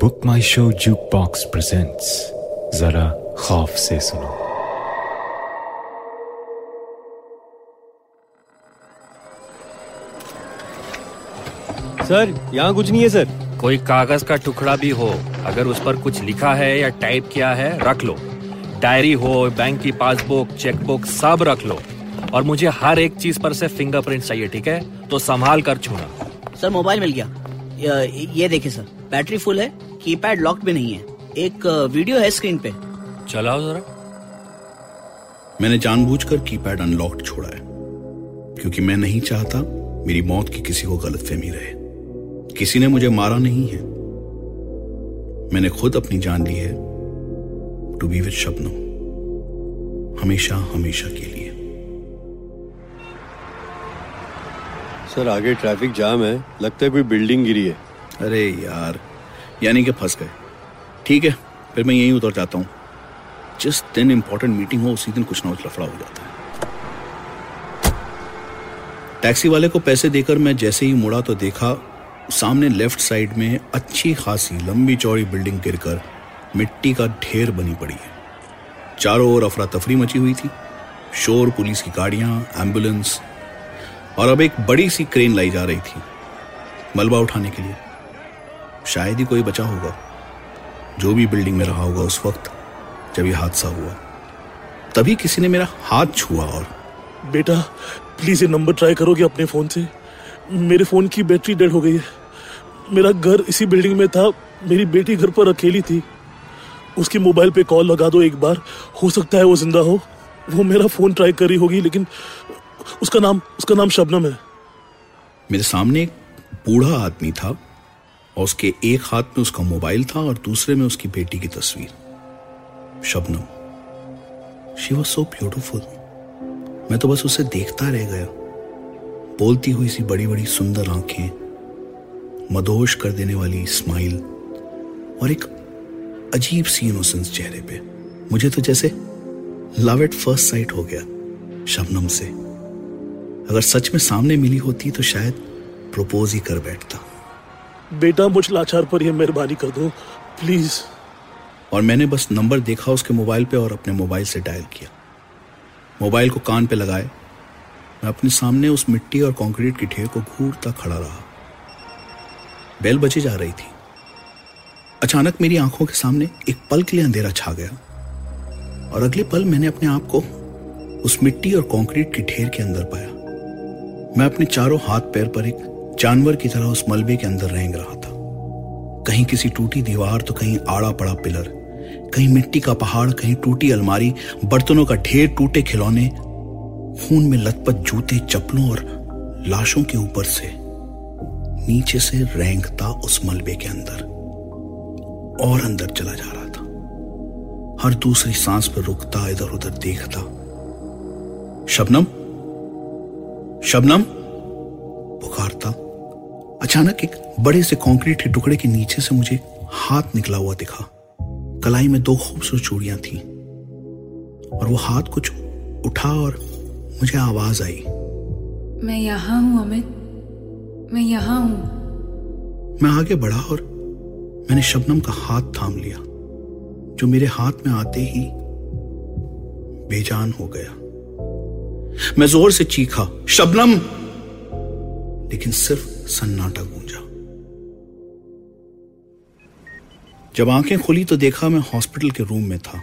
Book My Show jukebox presents जरा खौफ से सुनो सर यहाँ कुछ नहीं है सर कोई कागज़ का टुकड़ा भी हो अगर उस पर कुछ लिखा है या टाइप किया है रख लो. डायरी हो बैंक की पासबुक चेकबुक सब रख लो. और मुझे हर एक चीज़ पर से फिंगरप्रिंट चाहिए ठीक है? तो संभाल कर छूना. सर मोबाइल मिल गया. ये, ये देखिए सर बैटरी फुल है कीपैड लॉक भी नहीं है। एक वीडियो है स्क्रीन पे। चलाओ जरा। मैंने जानबूझकर कीपैड अनलॉक्ड छोड़ा है क्योंकि मैं नहीं चाहता मेरी मौत की किसी को गलतफहमी रहे। किसी ने मुझे मारा नहीं है। मैंने खुद अपनी जान ली है टू बी विद शबनम हमेशा हमेशा के लिए। सर आगे ट्रैफ़िक जाम है लगता है कोई बिल्डिंग गिरी है। अरे यार, यानी कि फंस गए। ठीक है, फिर मैं यहीं उतर जाता हूँ। जिस दिन इंपॉर्टेंट मीटिंग हो, उसी दिन कुछ ना कुछ लफड़ा हो जाता है। टैक्सी वाले को पैसे देकर मैं जैसे ही मुड़ा तो देखा, सामने लेफ़्ट साइड में अच्छी खासी लंबी चौड़ी बिल्डिंग गिरकर मिट्टी का ढेर बनी पड़ी है। चारों ओर अफरा तफरी मची हुई थी। शोर, पुलिस की गाड़ियाँ एंबुलेंस और अब एक बड़ी सी क्रेन लाई जा रही थी, मलबा उठाने के लिए। शायद ही कोई बचा होगा। जो भी बिल्डिंग में रहा होगा उस वक्त जब यह हादसा हुआ तभी किसी ने मेरा हाथ छुआ और बेटा प्लीज़ ये नंबर ट्राई करोगे अपने फ़ोन से। मेरे फ़ोन की बैटरी डेड हो गई है। मेरा घर इसी बिल्डिंग में था। मेरी बेटी घर पर अकेली थी। उसकी मोबाइल पे कॉल लगा दो एक बार। हो सकता है वो ज़िंदा हो। वो मेरा फ़ोन ट्राई करी होगी लेकिन उसका नाम उसका नाम शबनम है। मेरे सामने एक बूढ़ा आदमी था। और उसके एक हाथ में उसका मोबाइल था और दूसरे में उसकी बेटी की तस्वीर। Shabnam she was so beautiful मैं तो बस उसे देखता रह गया। बोलती हुई सी बड़ी बड़ी सुंदर आँखें, मदोश कर देने वाली स्माइल और एक अजीब सी इनोसेंस चेहरे पे। मुझे तो जैसे लव एट फ़र्स्ट साइट हो गया शबनम से। अगर सच में सामने मिली होती तो शायद प्रपोज ही कर बैठता। बेटा, मुझ लाचार पर यह मेहरबानी कर दो। प्लीज़। और मैंने बस नंबर देखा, उसके मोबाइल पे और अपने मोबाइल से डायल किया। मोबाइल को कान पे लगाए। मैं अपने सामने उस मिट्टी और कंक्रीट के ढेर को घूरता खड़ा रहा। बेल बजे जा रही थी। अचानक मेरी आँखों के सामने एक पल के लिए अंधेरा छा गया। और अगले पल मैंने अपने आप को उस मिट्टी और कंक्रीट के ढेर के अंदर पाया। मैं अपने चारों हाथ पैर पर एक जानवर की तरह उस मलबे के अंदर रेंग रहा था। कहीं किसी टूटी दीवार तो कहीं आड़ा पड़ा पिलर, कहीं मिट्टी का पहाड़, कहीं टूटी अलमारी, बर्तनों का ढेर टूटे खिलौने, खून में लथपथ जूते, चप्पलों और लाशों के ऊपर से नीचे से रेंगता उस मलबे के अंदर और अंदर चला जा रहा था। हर दूसरी सांस पर रुकता इधर उधर देखता। शबनम? शबनम? अचानक एक बड़े से कंक्रीट के टुकड़े के नीचे से मुझे हाथ निकला हुआ दिखा। कलाई में दो खूबसूरत चूड़ियाँ थी। और वो हाथ कुछ उठा और मुझे आवाज़ आई। मैं यहाँ हूँ अमित। मैं यहाँ हूँ। मैं आगे बढ़ा और मैंने शबनम का हाथ थाम लिया जो मेरे हाथ में आते ही बेजान हो गया। मैं ज़ोर से चीखा शबनम! लेकिन सिर्फ़ सन्नाटा गूंजा। जब आँखें खुली तो देखा मैं हॉस्पिटल के रूम में था।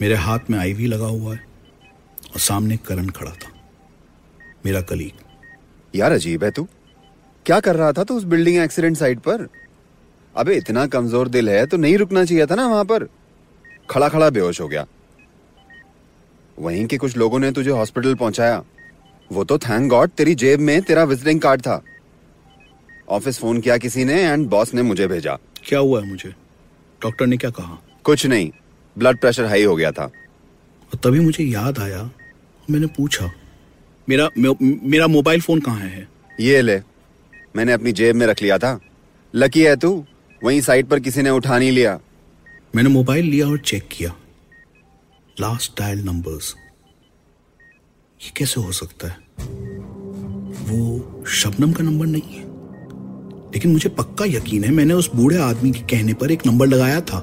मेरे हाथ में आईवी लगा हुआ है और सामने करण खड़ा था। मेरा कलीग। यार अजीब है तू। क्या कर रहा था तू उस बिल्डिंग एक्सीडेंट साइट पर? अबे, इतना कमज़ोर दिल है तो नहीं रुकना चाहिए था ना वहाँ पर। खड़ा खड़ा बेहोश हो गया। वहीं के कुछ लोगों ने तुझे हॉस्पिटल पहुँचाया। वो तो थैंक गॉड तेरी जेब में तेरा विजिटिंग कार्ड था। ऑफ़िस फ़ोन किया किसी ने एंड बॉस ने मुझे भेजा। क्या हुआ है मुझे? डॉक्टर ने क्या कहा? कुछ नहीं ब्लड प्रेशर हाई हो गया था। और तभी मुझे याद आया मैंने पूछा मेरा मेरा मोबाइल फ़ोन कहाँ है? ये ले मैंने अपनी जेब में रख लिया था। लकी है तू? वहीं साइड पर किसी ने उठा नहीं लिया। मैंने मोबाइल लिया और चेक किया। लास्ट डायल नंबर्स ये कैसे हो सकता है? वो शबनम का नंबर नहीं है? लेकिन मुझे पक्का यकीन है, मैंने उस बूढ़े आदमी के कहने पर एक नंबर लगाया था।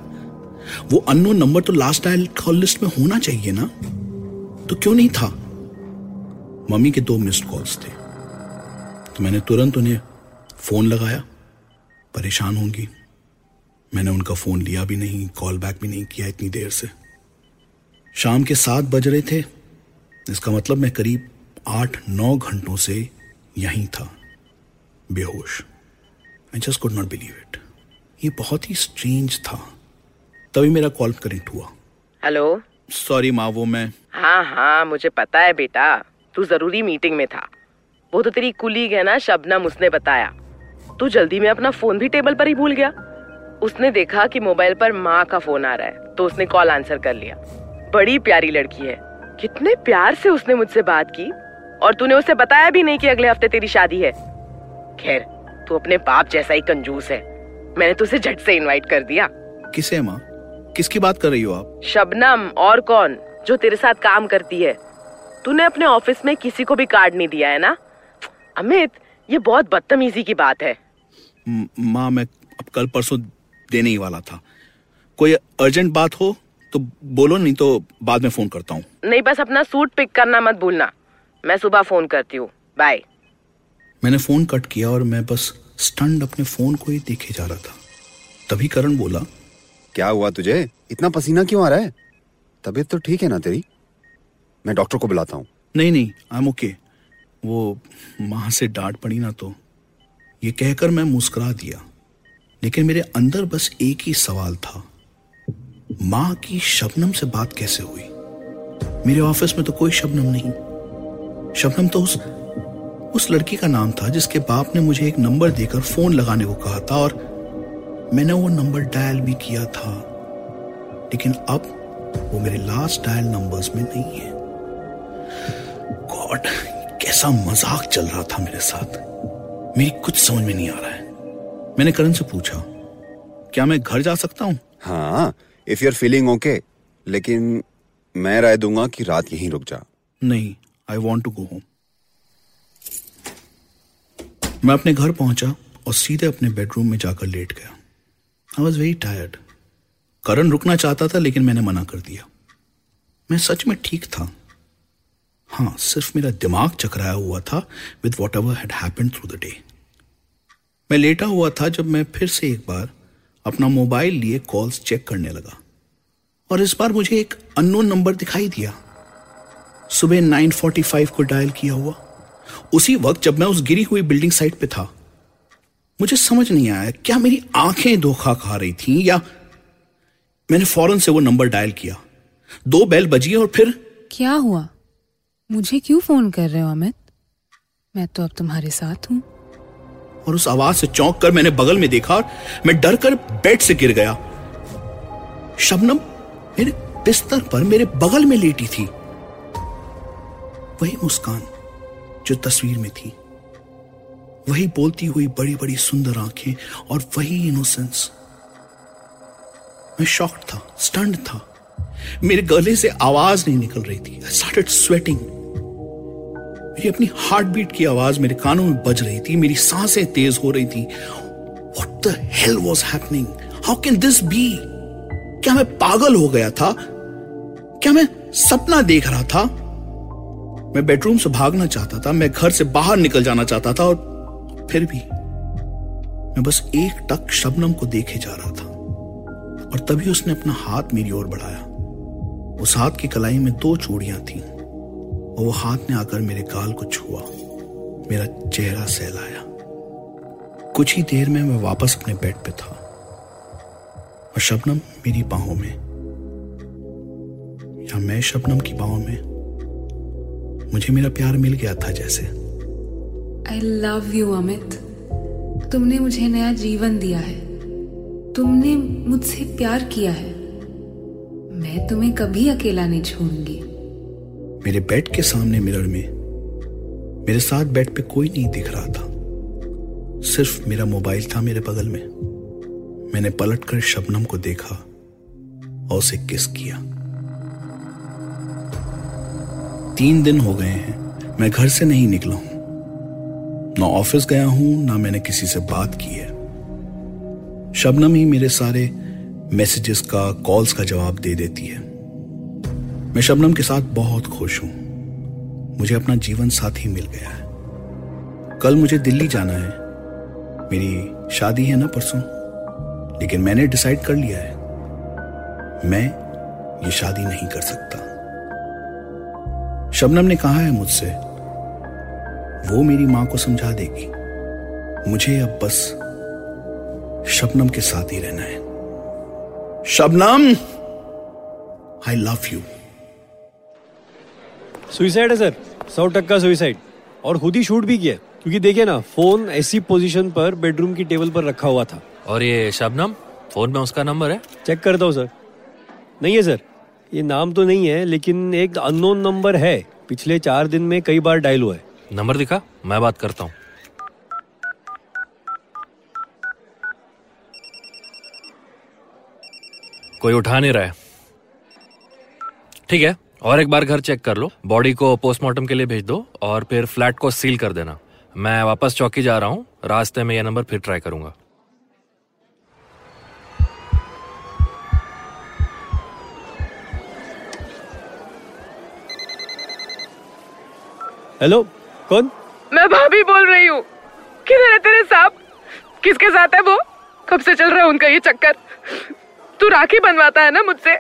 वो अननोन नंबर तो लास्ट डायल कॉल लिस्ट में होना चाहिए ना? तो क्यों नहीं था? मम्मी के दो मिस्ड कॉल्स थे। तो मैंने तुरंत उन्हें फ़ोन लगाया। परेशान होंगी। मैंने उनका फ़ोन लिया भी नहीं कॉल बैक भी नहीं किया इतनी देर से। शाम के सात बज रहे थे। इसका मतलब मैं करीब आठ नौ घंटों से यहीं था। बेहोश। I just could not believe it ये बहुत ही स्ट्रेंज था। तभी मेरा कॉल कनेक्ट हुआ। हेलो सॉरी माँ वो मैं हाँ हाँ मुझे पता है बेटा। तू ज़रूरी मीटिंग में था। वो तो तेरी कुलीग है ना शबनम उसने बताया। तू जल्दी में अपना फ़ोन भी टेबल पर ही भूल गया। उसने देखा कि मोबाइल पर माँ का फ़ोन आ रहा है तो उसने कॉल आंसर कर लिया। बड़ी प्यारी लड़की है। कितने प्यार से उसने मुझसे बात की। और तूने उसे बताया भी नहीं कि अगले हफ़्ते तेरी शादी है। खैर तू अपने बाप जैसा ही कंजूस है। मैंने तुझे झट से इनवाइट कर दिया। किसे माँ? किसकी बात कर रही हो आप? शबनम और कौन जो तेरे साथ काम करती है। तूने अपने ऑफ़िस में किसी को भी कार्ड नहीं दिया है ना? अमित ये बहुत बदतमीजी की बात है। माँ मैं अब कल परसों देने ही वाला था। कोई अर्जेंट बात हो तो बोलो नहीं तो बाद में फ़ोन करता हूँ। नहीं बस अपना सूट पिक करना मत भूलना। मैं सुबह फ़ोन करती हूँ। बाय मैंने फ़ोन कट किया और मैं बस स्टंड अपने फ़ोन को ही देखे जा रहा था। तभी करण बोला क्या हुआ तुझे? इतना पसीना क्यों आ रहा है? तबीयत तो ठीक है ना तेरी? मैं डॉक्टर को बुलाता हूँ। नहीं नहीं आई एम ओके वो माँ से डांट पड़ी ना तो। ये कहकर मैं मुस्कुरा दिया। लेकिन मेरे अंदर बस एक ही सवाल था। माँ की शबनम से बात कैसे हुई? मेरे ऑफ़िस में तो कोई शबनम नहीं। शबनम तो उस उस लड़की का नाम था जिसके बाप ने मुझे एक नंबर देकर फ़ोन लगाने को कहा था और मैंने वो नंबर डायल भी किया था। लेकिन अब वो मेरे लास्ट डायल नंबर्स में नहीं है। गॉड कैसा मज़ाक चल रहा था मेरे साथ। मेरी कुछ समझ में नहीं आ रहा है। मैंने करण से पूछा क्या मैं घर जा सकता हूँ? हाँ if you are feeling okay लेकिन मैं राय दूँगा कि रात यहीं रुक जा। नहीं I want to go home मैं अपने घर पहुँचा और सीधे अपने बेडरूम में जाकर लेट गया। I was very tired Karan रुकना चाहता था, लेकिन मैंने मना कर दिया। मैं सच में ठीक था। हाँ सिर्फ़ मेरा दिमाग चकराया हुआ था with whatever had happen through the day मैं लेटा हुआ था जब मैं फिर से एक बार अपना मोबाइल लिए कॉल्स चेक करने लगा। और इस बार मुझे एक अननोन नंबर दिखाई दिया। सुबह 9:45 को डायल किया हुआ। उसी वक्त जब मैं उस गिरी हुई बिल्डिंग साइट पे था मुझे समझ नहीं आया क्या मेरी आँखें धोखा खा रही थी या मैंने फ़ौरन से वो नंबर डायल किया। दो बेल बजी और फिर क्या हुआ? मुझे क्यों फ़ोन कर रहे हो अमित? मैं तो अब तुम्हारे साथ हूँ। और उस आवाज़ से चौंक कर मैंने बगल में देखा और मैं डर कर बेड से गिर गया। शबनम मेरे बिस्तर पर मेरे बगल में लेटी थी। वही मुस्कान। जो तस्वीर में थी। वही बोलती हुई बड़ी बड़ी सुंदर आँखें और वही इनोसेंस मैं शॉक था स्टंड था। मेरे गले से आवाज़ नहीं निकल रही थी। आई स्टार्टेड स्वेटिंग मेरी अपनी हार्ट बीट की आवाज़ मेरे कानों में बज रही थी। मेरी साँसें तेज हो रही थी। What the hell was happening how can this be क्या मैं पागल हो गया था? क्या मैं सपना देख रहा था? मैं बेडरूम से भागना चाहता था, मैं घर से बाहर निकल जाना चाहता था और फिर भी मैं बस एक टक शबनम को देखे जा रहा था और तभी उसने अपना हाथ मेरी ओर बढ़ाया। उस हाथ की कलाई में दो चूड़ियाँ थीं और वो हाथ ने आकर मेरे गाल को छुआ, मेरा चेहरा सहलाया। कुछ ही देर में मैं वापस अपने बेड पे था और शबनम मेरी बाहों में, या मैं शबनम की बाहों में मुझे मेरा प्यार मिल गया था जैसे। आई लव यू अमित तुमने मुझे नया जीवन दिया है। तुमने मुझसे प्यार किया है। मैं तुम्हें कभी अकेला नहीं छोड़ूँगी। मेरे बेड के सामने मिरर में मेरे साथ बेड पे कोई नहीं दिख रहा था। सिर्फ़ मेरा मोबाइल था मेरे बगल में। मैंने पलटकर शबनम को देखा और उसे किस किया। तीन दिन हो गए हैं। मैं घर से नहीं निकला हूँ। ना ऑफ़िस गया हूँ, ना मैंने किसी से बात की है। शबनम ही मेरे सारे मैसेजेस का कॉल्स का जवाब दे देती है। मैं शबनम के साथ बहुत खुश हूँ। मुझे अपना जीवन साथी मिल गया है। कल मुझे दिल्ली जाना है। मेरी शादी है ना परसों। लेकिन मैंने डिसाइड कर लिया है। मैं ये शादी नहीं कर सकता। शबनम ने कहा है मुझसे वो मेरी माँ को समझा देगी। मुझे अब बस शबनम के साथ ही रहना है। Shabnam I love you suicide है सर। सौ टक्का सुइसाइड और खुद ही शूट भी किया क्योंकि देखिए ना फ़ोन ऐसी पोजीशन पर बेडरूम की टेबल पर रखा हुआ था। और ये शबनम फ़ोन में उसका नंबर है? चेक करता हूँ सर नहीं है सर ये नाम तो नहीं है, लेकिन एक अननोन नंबर है। पिछले चार दिन में कई बार डायल हुआ है। नंबर दिखा, मैं बात करता हूँ। कोई उठा नहीं रहा है। ठीक है, और एक बार घर चेक कर लो। बॉडी को पोस्टमार्टम के लिए भेज दो, और फिर फ्लैट को सील कर देना। मैं वापस चौकी जा रहा हूँ, रास्ते में यह नंबर फिर ट्राई करूँगा। हेलो कौन? मैं भाभी बोल रही हूँ। किधर है तेरे सांप किसके साथ है वो? कब से चल रहा है उनका ये चक्कर? तू राखी बनवाता है ना मुझसे?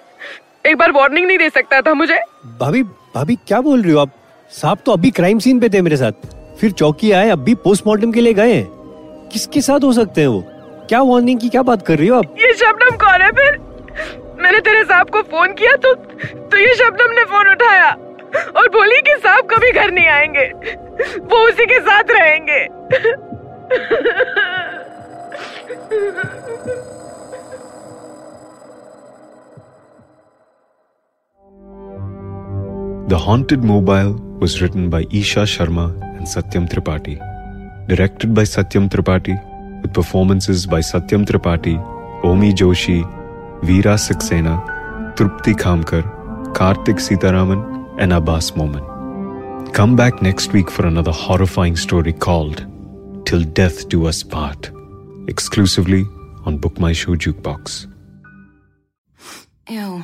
एक बार वार्निंग नहीं दे सकता था मुझे। भाभी भाभी क्या बोल रही हो आप? साहब तो अभी क्राइम सीन पे थे मेरे साथ। फिर चौकी आए अभी पोस्टमार्टम के लिए गए हैं। किसके साथ हो सकते हैं वो? क्या वार्निंग की क्या बात कर रही हो आप? ये शबनम कौन है फिर? मैंने तेरे साहब को फ़ोन किया तो तो ये शबनम ने फ़ोन उठाया। और बोली कि साहब कभी घर नहीं आएँगे। वो उसी के साथ रहेंगे। The Haunted Mobile was written by Isha Sharma and Satyam Tripathi directed by Satyam Tripathi with performances by Satyam Tripathi Omi Joshi Veera Saxena Tripti Khamkar Kartik Sitaraman and Abbas Momin. Come back next week for another horrifying story called Till Death Do Us Part, exclusively on Book My Show Jukebox. Ew,